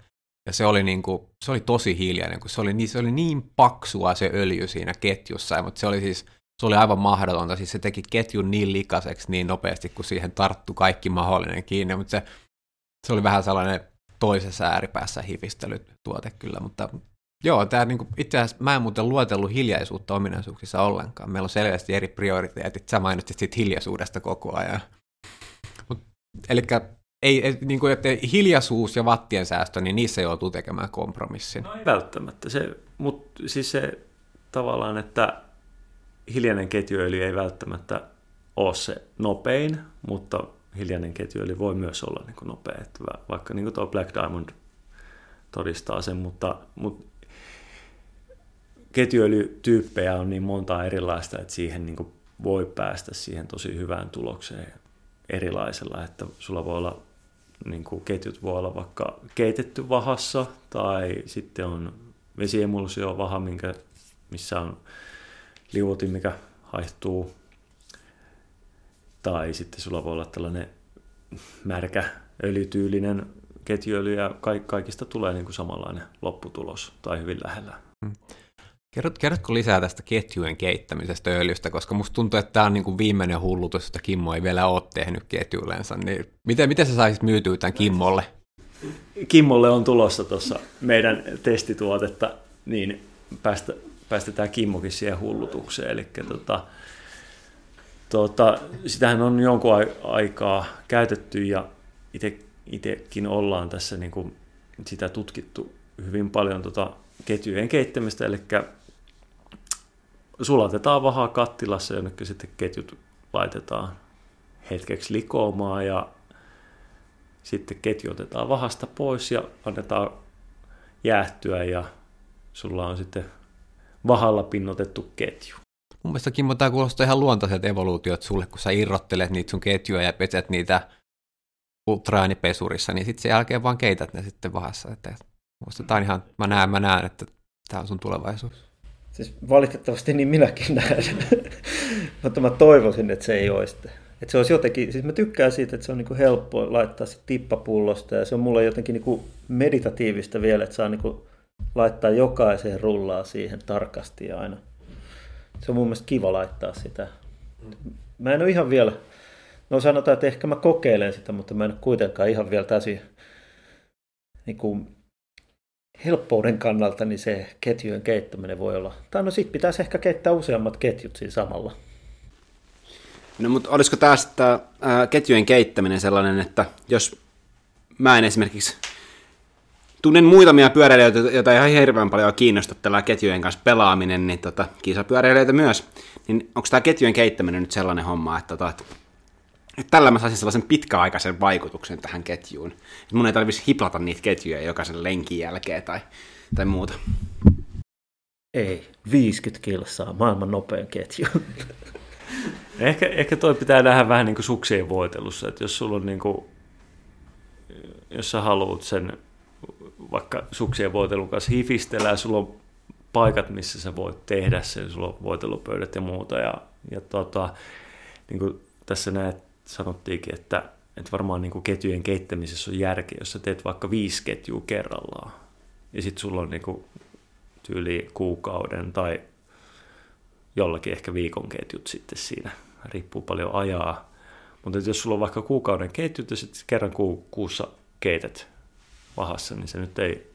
ja se oli, niin kuin, se oli tosi hiljainen, kun se oli, niin, se oli niin paksua se öljy siinä ketjussa, mutta se oli siis se oli aivan mahdotonta. Siis se teki ketjun niin likaseksi niin nopeasti, kun siihen tarttu kaikki mahdollinen kiinni, mutta se, se oli vähän sellainen toisessa ääripäässä hifistelytuote kyllä, mutta joo, tämä niinku, itse asiassa mä en muuten luotellut hiljaisuutta ominaisuuksissa ollenkaan. Meillä on selvästi eri prioriteetit. Sä mainitsit siitä hiljaisuudesta koko ajan. eli ei, ei niin kuin, että hiljaisuus ja vattien säästö, niin niissä joutuu tekemään kompromissin. No ei välttämättä, se, mutta siis se tavallaan, että hiljainen ketjuöljy ei välttämättä ole se nopein, mutta hiljainen ketjuöljy voi myös olla niin kuin nopea, että vaikka niin kuin tuo Black Diamond todistaa sen, mutta, mutta ketjuöljytyyppejä on niin monta erilaista, että siihen niin kuin voi päästä siihen tosi hyvään tulokseen erilaisella, että sulla voi olla niin kuin ketjut voi olla vaikka keitetty vahassa tai sitten on vesiemulsio vaha, minkä, missä on liuotin, mikä haihtuu. Tai sitten sulla voi olla tällainen märkä öljytyylinen ketjuöljy ja kaikista tulee niin kuin samanlainen lopputulos tai hyvin lähellä. Hmm. Kerrot, kerrotko lisää tästä ketjujen keittämisestä öljystä, koska musta tuntuu, että tämä on niin kuin viimeinen hullutus, että Kimmo ei vielä ole tehnyt ketjuillensa. Niin miten, miten sä saisit myytyä tämän Kimmolle? Kimmolle on tulossa tuossa meidän testituotetta, niin päästä, päästetään Kimmokin siihen hullutukseen. Eli tota, tota, sitähän on jonkun aikaa käytetty ja itsekin ollaan tässä niin kuin sitä tutkittu hyvin paljon tota ketjujen keittämistä, eli sulatetaan vahaa kattilassa, jonne sitten ketjut laitetaan hetkeksi likoamaan ja sitten ketju otetaan vahasta pois ja annetaan jäähtyä ja sulla on sitten vahalla pinnotettu ketju. Mun mielestä Kimmo, tämä kuulostaa ihan luontaiset evoluutiot sulle, kun sä irrottelet niitä sun ketjuja ja peset niitä ultraäänipesurissa, niin sitten sen jälkeen vaan keität ne sitten vahassa. Että musta tää on ihan, mä näen, mä näen, että tämä on sun tulevaisuus. Siis valitettavasti niin minäkin näen. [LAUGHS] Mutta mä toivoisin, että se ei olisi. Että se olisi jotenkin, siis mä tykkään siitä, että se on niin kuin helppo laittaa se tippapullosta ja se on mulle jotenkin niin kuin meditatiivista vielä, että saa niin kuin laittaa jokaiseen rullaa siihen tarkasti ja aina. Se on mun mielestä kiva laittaa sitä. Mä en ole ihan vielä, no sanotaan, että ehkä mä kokeilen sitä, mutta mä en ole kuitenkaan ihan vielä täysin niin kuin helppouden kannalta niin se ketjujen keittäminen voi olla. Tai no sitten pitäisi ehkä keittää useammat ketjut siinä samalla. No mutta olisiko tästä ää, ketjujen keittäminen sellainen, että jos mä en esimerkiksi tunnen muutamia pyöräilijöitä, joita ihan hirveän paljon kiinnosta tällä ketjujen kanssa pelaaminen, niin tota, kisapyöräilijöitä myös, niin onko tämä ketjujen keittäminen nyt sellainen homma, että, tota, että tällä mä saisin sellaisen pitkäaikaisen vaikutuksen tähän ketjuun. Että mun ei tarvitsisi hiplata niitä ketjuja jokaisen lenkin jälkeen tai, tai muuta. Ei, 50 kilsaa, maailman nopein ketju. [LAUGHS] ehkä, ehkä toi pitää nähdä vähän niin kuin suksien voitelussa, että jos sulla on niin kuin, jos sä haluat sen vaikka suksien voitelun kanssa hifistellä ja sulla on paikat, missä sä voit tehdä sen, sulla on voitelupöydät ja muuta ja, ja tota, niin kuin tässä näet, sanottiinkin, että, että varmaan niin kuin ketjujen keittämisessä on järkeä, jos sä teet vaikka viisi ketjua kerrallaan ja sitten sulla on niin kuin tyyli kuukauden tai jollakin ehkä viikon ketjut sitten siinä, riippuu paljon ajaa. Mutta jos sulla on vaikka kuukauden ketjut ja sitten kerran ku, kuussa keität vahassa, niin se nyt ei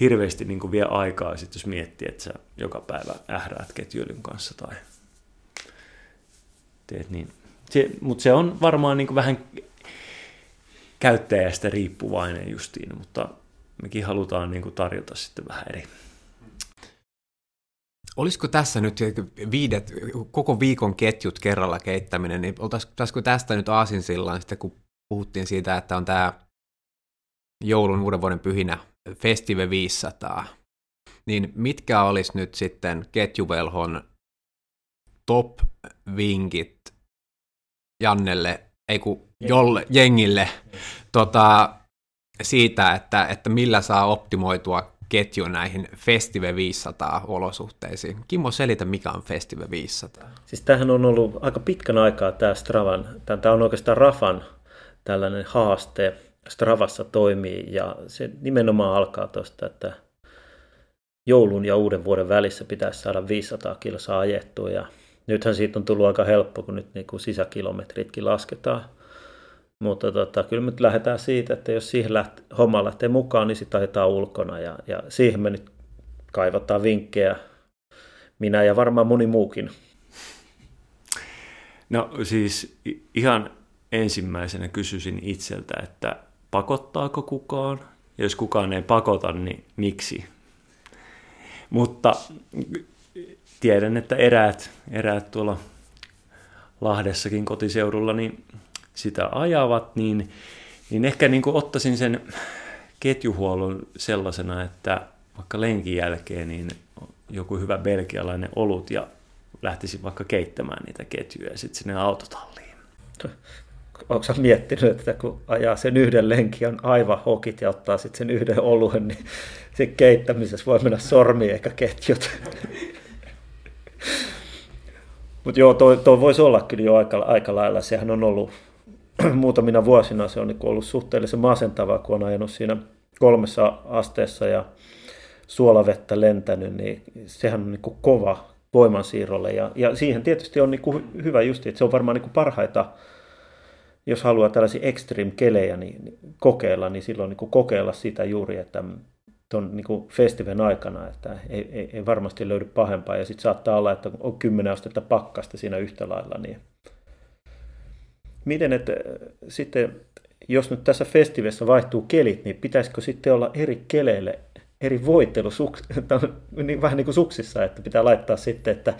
hirveästi niin kuin vie aikaa, sit jos miettii, että sä joka päivä ähräät ketjuilyn kanssa tai teet niin. Se, mutta se on varmaan niin kuin vähän käyttäjästä riippuvainen justiin, mutta mekin halutaan niin kuin tarjota sitten vähän eri. Olisiko tässä nyt viidet, koko viikon ketjut kerralla keittäminen, niin oltaisiko tästä nyt aasinsillaan sitten, kun puhuttiin siitä, että on tämä joulun uuden vuoden pyhinä Festive 500, niin mitkä olisi nyt sitten ketjuvelhon top-vinkit Jannelle, ei kun jolle, jengille, tota, siitä, että, että millä saa optimoitua ketju näihin Festive 500 olosuhteisiin. Kimmo, selitä, mikä on Festive 500. Siis tämähän on ollut aika pitkän aikaa tämä Stravan, tämä on oikeastaan Rafan tällainen haaste, Stravassa toimii ja se nimenomaan alkaa tuosta, että joulun ja uuden vuoden välissä pitäisi saada 500 kilsaa ajettua ja nythän siitä on tullut aika helppo, kun nyt niin kuin sisäkilometritkin lasketaan. Mutta tota, kyllä me lähdetään siitä, että jos siihen läht, homma lähtee mukaan, niin sitä ajetaan ulkona ja, ja siihen me nyt kaivataan vinkkejä, minä ja varmaan moni muukin. No siis ihan ensimmäisenä kysyisin itseltä, että pakottaako kukaan? Ja jos kukaan ei pakota, niin miksi? Mutta tiedän, että eräät, eräät tuolla Lahdessakin kotiseudulla niin sitä ajavat, niin, niin ehkä niin kuin ottaisin sen ketjuhuollon sellaisena, että vaikka lenkin jälkeen niin joku hyvä belgialainen olut ja lähtisin vaikka keittämään niitä ketjuja ja sitten sinne autotalliin onko sä miettinyt, että kun ajaa sen yhden lenkin, on aivan hokit ja ottaa sitten sen yhden oluen, niin se keittämisessä voi mennä sormi eikä ketjut. [LAUGHS] Mutta joo, toi, toi voisi olla kyllä jo aika, aika lailla. Sehän on ollut [CLEARS THROAT] muutamina vuosina se on niin ollut suhteellisen masentavaa, kun on ajanut siinä kolmessa asteessa ja suolavettä lentänyt, niin sehän on niin kuin kova voimansiirrolle. Ja, ja siihen tietysti on niin kuin hyvä just, että se on varmaan niin kuin parhaita, jos haluaa tällaisia extreme-kelejä niin, kokeilla, niin silloin niin kuin kokeilla sitä juuri, että tuon niin festivalin aikana, että ei, ei, ei varmasti löydy pahempaa. Ja sitten saattaa olla, että on 10 astetta pakkasta siinä yhtä lailla. Niin. Miten, että sitten jos nyt tässä festivessä vaihtuu kelit, niin pitäisikö sitten olla eri keleille eri voittelu, [LAUGHS] niin vähän niin kuin suksissa, että pitää laittaa sitten, että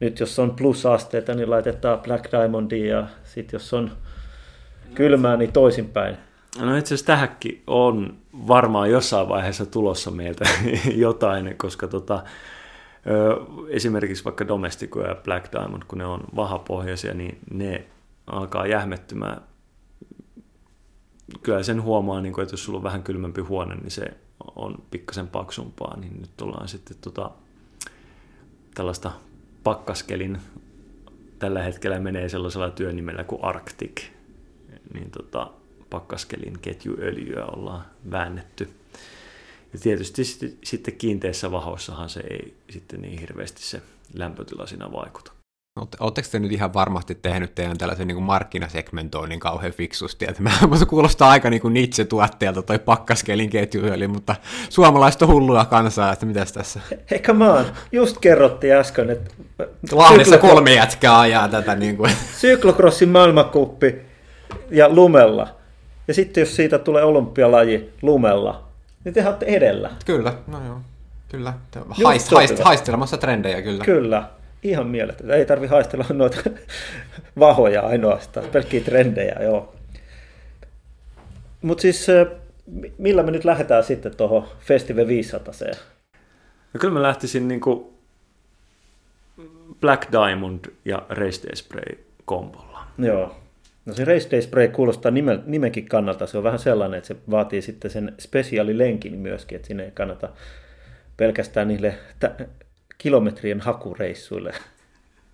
nyt jos on plusasteita, niin laitetaan Black Diamondia ja sitten jos on kylmää, niin toisinpäin. No itse asiassa tähänkin on varmaan jossain vaiheessa tulossa meiltä [LAUGHS] jotain, koska tota, esimerkiksi vaikka Domestico ja Black Diamond, kun ne on vahapohjaisia, niin ne alkaa jähmettymään. Kyllä sen huomaa, niin että jos sulla on vähän kylmempi huone, niin se on pikkasen paksumpaa, niin nyt ollaan sitten tota, tällaista pakkaskelin, tällä hetkellä menee sellaisella työnimellä kuin Arctic, niin tota, pakkaskelin ketjuöljyä ollaan väännetty. Ja tietysti sitten kiinteässä vahoissahan se ei sitten niin hirveästi se lämpötila siinä vaikuta. Oletteko te nyt ihan varmasti tehnyt teidän tällaisen niin markkinasegmentoinnin kauhean fiksusti? Että mä, [LAUGHS] kuulostaa aika niin Nietzsche-tuotteelta toi pakkaskelin ketjuöljy, mutta suomalaiset on hullua kansaa, että mitäs tässä? Hei, come on. Just kerrottiin äsken, että... Lahdessa syklo... kolme jätkää ajaa tätä niin kuin... Syklokrossin maailmankuppi ja lumella. Ja sitten jos siitä tulee olympialaji lumella, niin te olette edellä. Kyllä, no joo. Kyllä. Haist, haist, haistelemassa trendejä kyllä. Kyllä ihan mieletöntä. Ei tarvi haistella noita [LAUGHS] vahoja ainoastaan, pelkkiä trendejä, joo. Mutta siis millä me nyt lähdetään sitten tuohon Festival 500 No kyllä mä lähtisin niinku Black Diamond ja Race Day Spray kombolla. Joo. No se Race Day Spray kuulostaa nime, nimenkin kannalta. Se on vähän sellainen, että se vaatii sitten sen spesiaalilenkin myöskin, että sinne ei kannata pelkästään niille kilometrien hakureissuille.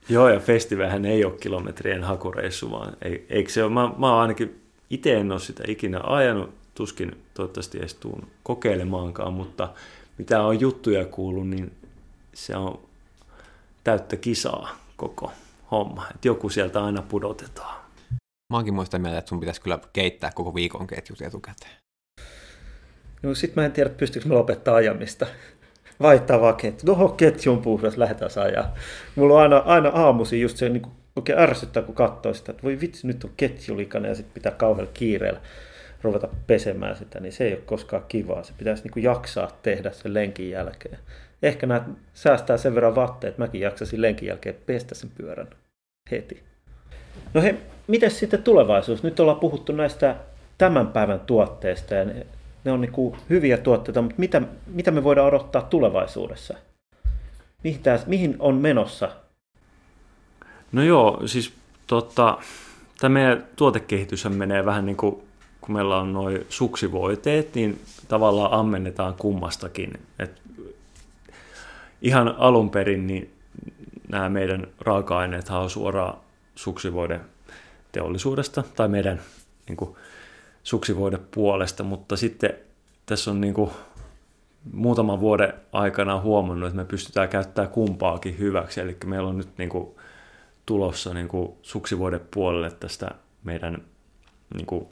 Joo, ja festivähän ei ole kilometrien hakureissu, vaan ei, eikö se ole, mä, mä ainakin itse en ole sitä ikinä ajanut, tuskin toivottavasti edes tuun kokeilemaankaan, mutta mitä on juttuja kuullut, niin se on täyttä kisaa koko homma. Että joku sieltä aina pudotetaan. Mä oonkin muista mieltä, että sun pitäisi kyllä keittää koko viikon ketjut etukäteen. No sit mä en tiedä, pystyykö mä lopettaa ajamista vaihtaa vaan ketju. Tuohon no, ketjun puhdas, lähdetään ajaa. Mulla on aina, aina aamuisin just se niin oikein ärsyttää, kun katsoo sitä, että voi vitsi, nyt on ketjulikana ja sitten pitää kauhealla kiireellä ruveta pesemään sitä, niin se ei ole koskaan kivaa. Se pitäisi niin jaksaa tehdä sen lenkin jälkeen. Ehkä nämä säästää sen verran vatteja, että mäkin jaksasin lenkin jälkeen pestä sen pyörän heti. No he, miten sitten tulevaisuus? Nyt ollaan puhuttu näistä tämän päivän tuotteista ja ne, ne on niin kuin hyviä tuotteita, mutta mitä, mitä me voidaan odottaa tulevaisuudessa? Mihin, tää, mihin on menossa? No joo, siis tota, tämä meidän tuotekehitys menee vähän niin kuin, kun meillä on noin suksivoiteet, niin tavallaan ammennetaan kummastakin. Et ihan alun perin niin nämä meidän raaka-aineet on suoraan suksivoiden teollisuudesta tai meidän niin kuin, suksivoide puolesta, mutta sitten tässä on niin kuin muutaman vuoden aikana huomannut, että me pystytään käyttämään kumpaakin hyväksi, eli meillä on nyt niin kuin tulossa niin kuin suksivoide puolelle tästä meidän niin kuin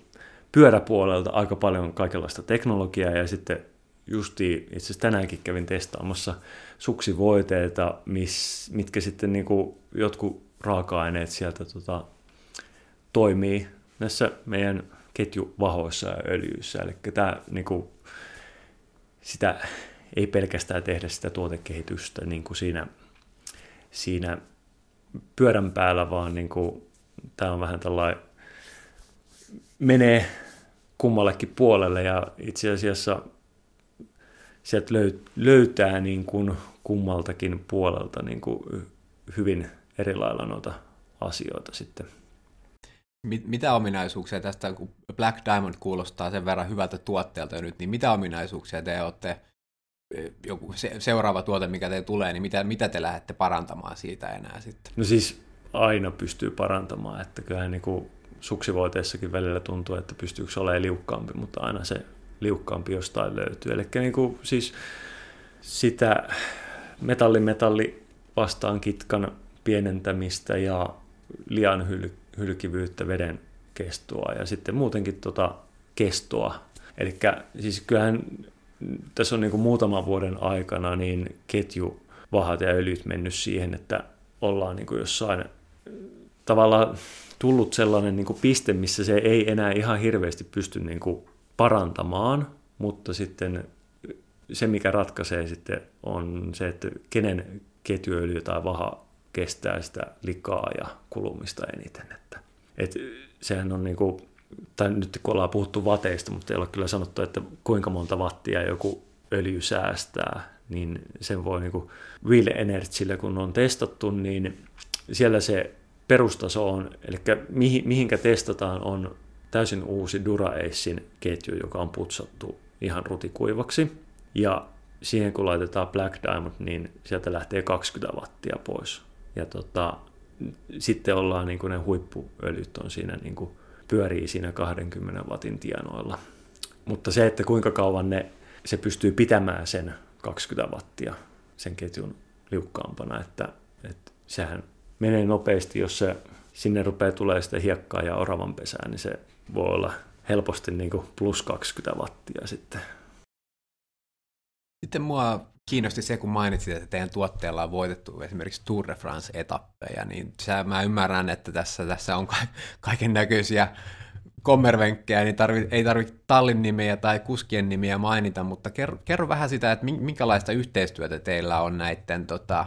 pyöräpuolelta aika paljon kaikenlaista teknologiaa. Ja sitten justi itse asiassa tänäänkin kävin testaamassa suksivoiteita, mis, mitkä sitten niin kuin jotkut raaka-aineet sieltä tota, toimii näissä meidän ketjuvahoissa ja öljyissä. Eli tämä, niin kuin, sitä ei pelkästään tehdä sitä tuotekehitystä niin kuin siinä, siinä pyörän päällä, vaan niin kuin, tämä on vähän tällainen, menee kummallekin puolelle ja itse asiassa sieltä löytää niin kuin kummaltakin puolelta niin kuin hyvin eri lailla noita asioita sitten Mit, mitä ominaisuuksia tästä, kun Black Diamond kuulostaa sen verran hyvältä tuotteelta nyt, niin mitä ominaisuuksia te olette, eh, joku se, seuraava tuote, mikä te tulee, niin mitä, mitä te lähdette parantamaan siitä enää sitten? No siis aina pystyy parantamaan, että kyllähän niin suksivoiteessakin välillä tuntuu, että pystyykö olemaan liukkaampi, mutta aina se liukkaampi jostain löytyy. Eli niin kuin siis sitä metalli-metalli vastaan kitkan pienentämistä ja liian hyl- hylkivyyttä, veden kestoa ja sitten muutenkin tota kestoa. Eli siis kyllähän tässä on niin kuin muutaman vuoden aikana niin ketju, vahat ja öljyt mennyt siihen, että ollaan niin kuin jossain tavallaan tullut sellainen niin kuin piste, missä se ei enää ihan hirveästi pysty niin kuin parantamaan, mutta sitten se, mikä ratkaisee sitten on se, että kenen ketjuöljy tai vaha kestää sitä likaa ja kulumista eniten. Että, et sehän on niin kuin, tai nyt kun ollaan puhuttu vateista, mutta ei ole kyllä sanottu, että kuinka monta wattia joku öljy säästää, niin sen voi niin kuin Energyllä, kun on testattu, niin siellä se perustaso on, eli mihin, mihinkä testataan, on täysin uusi Dura-Acein ketju, joka on putsattu ihan rutikuivaksi. Ja siihen kun laitetaan Black Diamond, niin sieltä lähtee 20 wattia pois. Ja tota, sitten ollaan niin kuin ne huippuöljyt on siinä niin kuin pyörii siinä 20 watin tienoilla. Mutta se, että kuinka kauan ne, se pystyy pitämään sen 20 wattia sen ketjun liukkaampana, että, että sehän menee nopeasti, jos se sinne rupeaa tulee sitä hiekkaa ja oravan pesää, niin se voi olla helposti niin kuin plus 20 wattia sitten. Sitten mua kiinnosti se, kun mainitsit, että teidän tuotteella on voitettu esimerkiksi Tour de France-etappeja, niin sä, mä ymmärrän, että tässä, tässä on kaiken näköisiä kommervenkkejä, niin tarvi, ei tarvitse tallin nimiä tai kuskien nimiä mainita, mutta kerro, kerro vähän sitä, että minkälaista yhteistyötä teillä on näiden tota,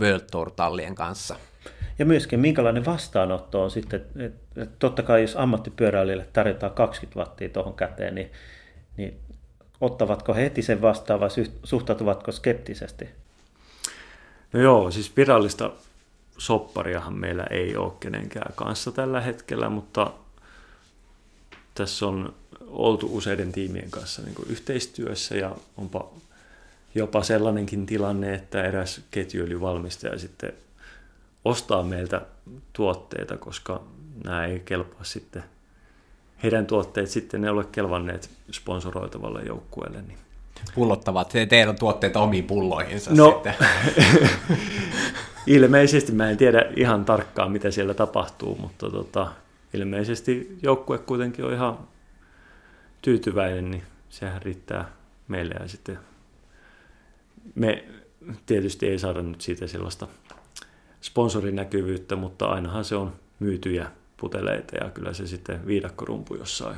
World Tour-tallien kanssa. Ja myöskin minkälainen vastaanotto on sitten, että totta kai jos ammattipyöräilijälle tarjotaan 20 wattia tuohon käteen, niin, niin ottavatko he heti sen vastaan vai suhtautuvatko skeptisesti? No joo, siis virallista soppariahan meillä ei ole kenenkään kanssa tällä hetkellä, mutta tässä on oltu useiden tiimien kanssa niin kuin yhteistyössä ja onpa jopa sellainenkin tilanne, että eräs ketjuöljyvalmistaja sitten ostaa meiltä tuotteita, koska nämä ei kelpaa sitten, heidän tuotteet sitten ne ole kelvanneet sponsoroitavalle joukkueelle. Niin. Pullottavat teidän tuotteet omiin pulloihinsa no, sitten. [LAUGHS] ilmeisesti mä en tiedä ihan tarkkaan, mitä siellä tapahtuu, mutta tota, ilmeisesti joukkue kuitenkin on ihan tyytyväinen, niin sehän riittää meille ja sitten me tietysti ei saada nyt siitä sellaista sponsorinäkyvyyttä, mutta ainahan se on myytyjä puteleita ja kyllä se sitten viidakkorumpu jossain.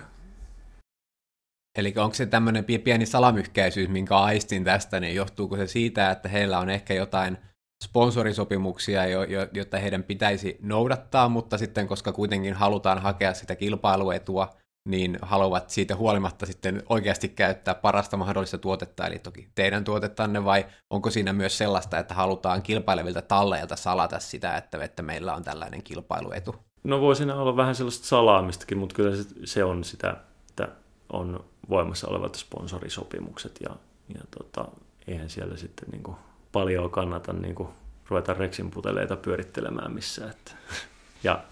Eli onko se tämmöinen pieni salamyhkäisyys, minkä aistin tästä, niin johtuuko se siitä, että heillä on ehkä jotain sponsorisopimuksia, joita heidän pitäisi noudattaa, mutta sitten koska kuitenkin halutaan hakea sitä kilpailuetua, niin haluavat siitä huolimatta sitten oikeasti käyttää parasta mahdollista tuotetta, eli toki teidän tuotettanne, vai onko siinä myös sellaista, että halutaan kilpailevilta talleilta salata sitä, että, että meillä on tällainen kilpailuetu? No voi siinä olla vähän sellaista salaamistakin, mutta kyllä se, on sitä, että on voimassa olevat sponsorisopimukset ja, ja tota, eihän siellä sitten niin kuin paljon kannata niin kuin ruveta reksin puteleita pyörittelemään missään. Että, [LAUGHS] ja,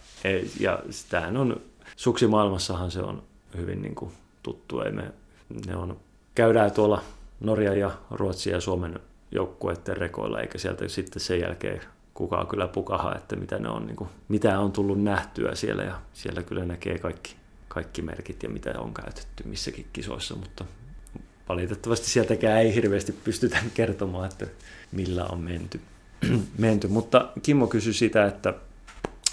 ja sitähän on suksimaailmassahan se on hyvin niin kuin tuttu. Ei me, ne on, käydään tuolla Norja ja Ruotsia ja Suomen joukkueiden rekoilla, eikä sieltä sitten sen jälkeen kukaan kyllä pukaha, että mitä, ne on, niin kuin, mitä on tullut nähtyä siellä, ja siellä kyllä näkee kaikki, kaikki merkit ja mitä on käytetty missäkin kisoissa, mutta valitettavasti sieltäkään ei hirveästi pystytä [LAUGHS] kertomaan, että millä on menty. [CLEARS THROAT] menty. Mutta Kimmo kysyi sitä, että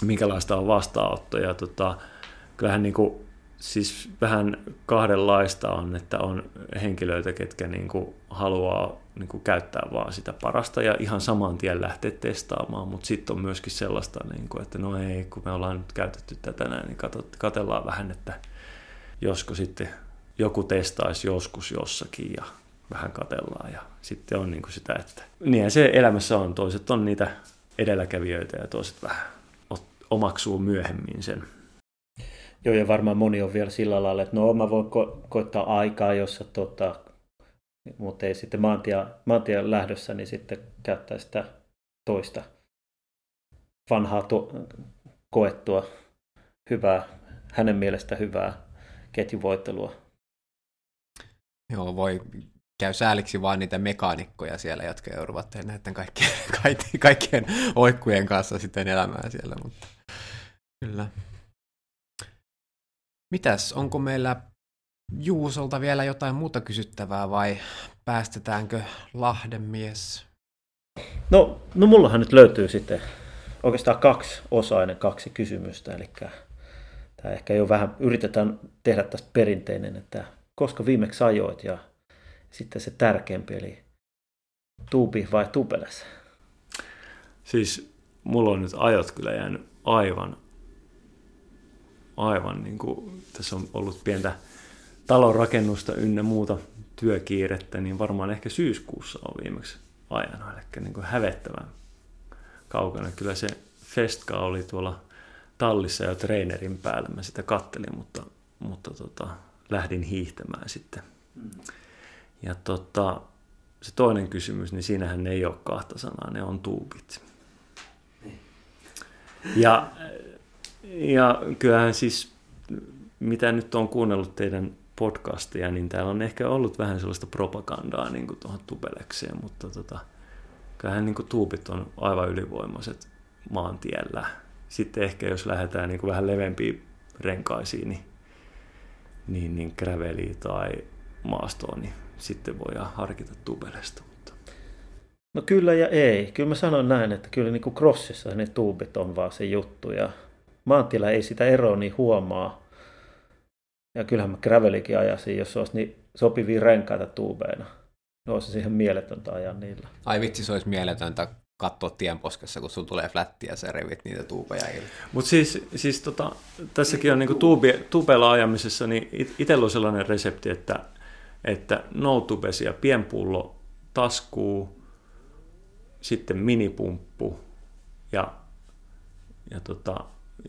minkälaista on vastaanotto, ja tota, kyllähän niin kuin, siis vähän kahdenlaista on, että on henkilöitä, ketkä niin kuin haluaa niin kuin käyttää vaan sitä parasta ja ihan saman tien lähteä testaamaan, mutta sitten on myöskin sellaista, niin kuin, että no ei, kun me ollaan nyt käytetty tätä näin, niin katsellaan vähän, että josko sitten joku testaisi joskus jossakin ja vähän katellaan ja sitten on niin kuin sitä, että niin se elämässä on, toiset on niitä edelläkävijöitä ja toiset vähän omaksuu myöhemmin sen. Joo, ja varmaan moni on vielä sillä lailla, että no mä voin ko- koittaa aikaa, jossa tota, mutta ei sitten maantia, maantia lähdössä, niin sitten käyttää sitä toista vanhaa to- koettua hyvää, hänen mielestä hyvää ketjuvoittelua. Joo, voi käy sääliksi vaan niitä mekaanikkoja siellä, jotka joutuvat näiden kaikkien, [LAUGHS] kaikkien, kaikkien oikkujen kanssa sitten elämään siellä, mutta kyllä. Mitäs, onko meillä Juusolta vielä jotain muuta kysyttävää vai päästetäänkö Lahden mies? No, no mullahan nyt löytyy sitten oikeastaan kaksi osainen kaksi kysymystä, eli tämä ehkä jo vähän yritetään tehdä tästä perinteinen, että koska viimeksi ajoit ja sitten se tärkeämpi, eli tuubi vai tubeles? Siis mulla on nyt ajot kyllä jäänyt aivan, aivan niin kuin, tässä on ollut pientä talonrakennusta ynnä muuta työkiirettä, niin varmaan ehkä syyskuussa on viimeksi ajanut, eli niin kuin hävettävän kaukana. Kyllä se Festka oli tuolla tallissa jo trainerin päällä, mä sitä kattelin, mutta, mutta tota, lähdin hiihtämään sitten. Ja tota, se toinen kysymys, niin siinähän ei ole kahta sanaa, ne on tuubit. Ja, ja kyllähän siis, mitä nyt on kuunnellut teidän podcastia, niin täällä on ehkä ollut vähän sellaista propagandaa niin kuin tuohon tubelekseen, mutta tota, kyllähän niin kuin tuubit on aivan ylivoimaiset maantiellä. Sitten ehkä jos lähdetään niin kuin vähän levempiin renkaisiin, niin, niin, niin graveliin tai maastoon, niin sitten voidaan harkita tubelesta. Mutta... No kyllä ja ei. Kyllä mä sanon näin, että kyllä niin kuin crossissa ne tuubit on vaan se juttu ja maantiellä ei sitä eroa niin huomaa. Ja kyllähän mä gravelikin ajasin, jos olisi niin sopivia renkaita tuubeina. No olisi siihen mieletöntä ajaa niillä. Ai vitsi, se olisi mieletöntä katsoa tienposkessa, kun sulla tulee flätti ja sä revit niitä tuubeja ilman. Mutta siis, siis tota, tässäkin on niinku tuubi, tuubella ajamisessa, niin itsellä on sellainen resepti, että, että no ja pienpullo, taskuu, sitten minipumppu ja, ja, tota,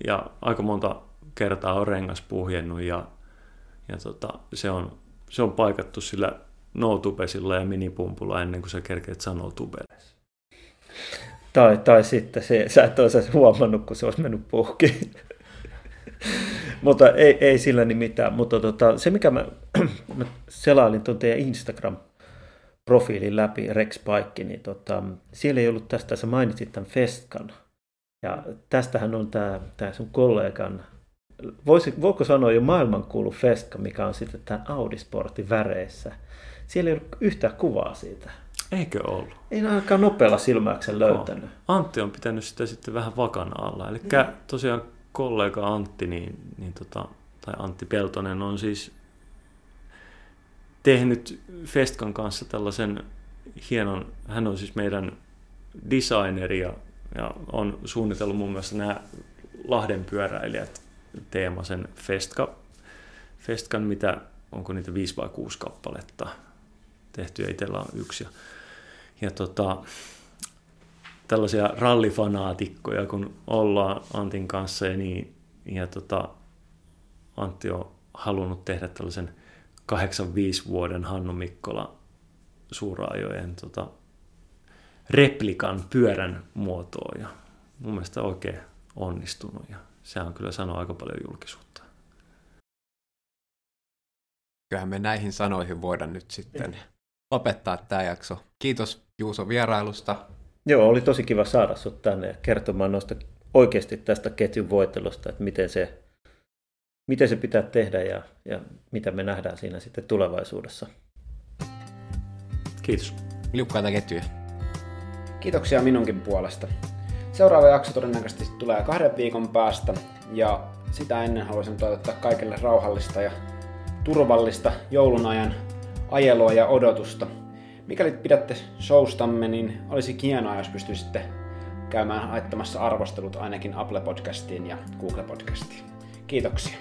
ja aika monta kertaa on rengas puhjennut ja, ja tota, se, on, se on paikattu sillä no ja minipumpulla ennen kuin sä kerkeet sanoa tubelle. Tai, tai sitten se, sä et olisi huomannut, kun se olisi mennyt puhki. [LAUGHS] Mutta ei, ei sillä niin mitään. Mutta tota, se, mikä mä, [CLEARS THROAT] mä selailin tuon teidän Instagram-profiilin läpi, Rex Paikki, niin tota, siellä ei ollut tästä, sä mainitsit tämän Festkan. Ja tästähän on tämä sun kollegan, voisi, voiko sanoa jo maailmankuulu Festka, mikä on sitten tämän Audisportin väreissä. Siellä ei ollut yhtään kuvaa siitä. Eikö ollut? Ei aika nopealla silmäyksen löytänyt. No. Antti on pitänyt sitä sitten vähän vakana alla. Eli mm. tosiaan kollega Antti, niin, niin tota, tai Antti Peltonen on siis tehnyt Festkan kanssa tällaisen hienon, hän on siis meidän designeri ja, ja on suunnitellut muun muassa nämä Lahden pyöräilijät teemasen Festka, Festkan, mitä onko niitä viisi vai kuusi kappaletta tehty ja itsellä on yksi. Ja ja tota, tällaisia rallifanaatikkoja, kun ollaan Antin kanssa, ja, niin, ja tota, Antti on halunnut tehdä tällaisen 85 vuoden Hannu Mikkola suuraajojen tota, replikan pyörän muotoa, ja mun mielestä oikein onnistunut, ja se on kyllä sanoa aika paljon julkisuutta. Kyllähän me näihin sanoihin voidaan nyt sitten lopettaa tämä jakso. Kiitos Juuso vierailusta. Joo, oli tosi kiva saada sinut tänne kertomaan noista oikeasti tästä ketjun voittelusta, että miten se, miten se pitää tehdä ja, ja mitä me nähdään siinä sitten tulevaisuudessa. Kiitos. Liukkaita ketjuja. Kiitoksia minunkin puolesta. Seuraava jakso todennäköisesti tulee kahden viikon päästä ja sitä ennen haluaisin toivottaa kaikille rauhallista ja turvallista joulun ajan ajelua ja odotusta. Mikäli pidätte showstamme, niin olisi hienoa, jos pystyisitte käymään laittamassa arvostelut ainakin Apple Podcastiin ja Google Podcastiin. Kiitoksia.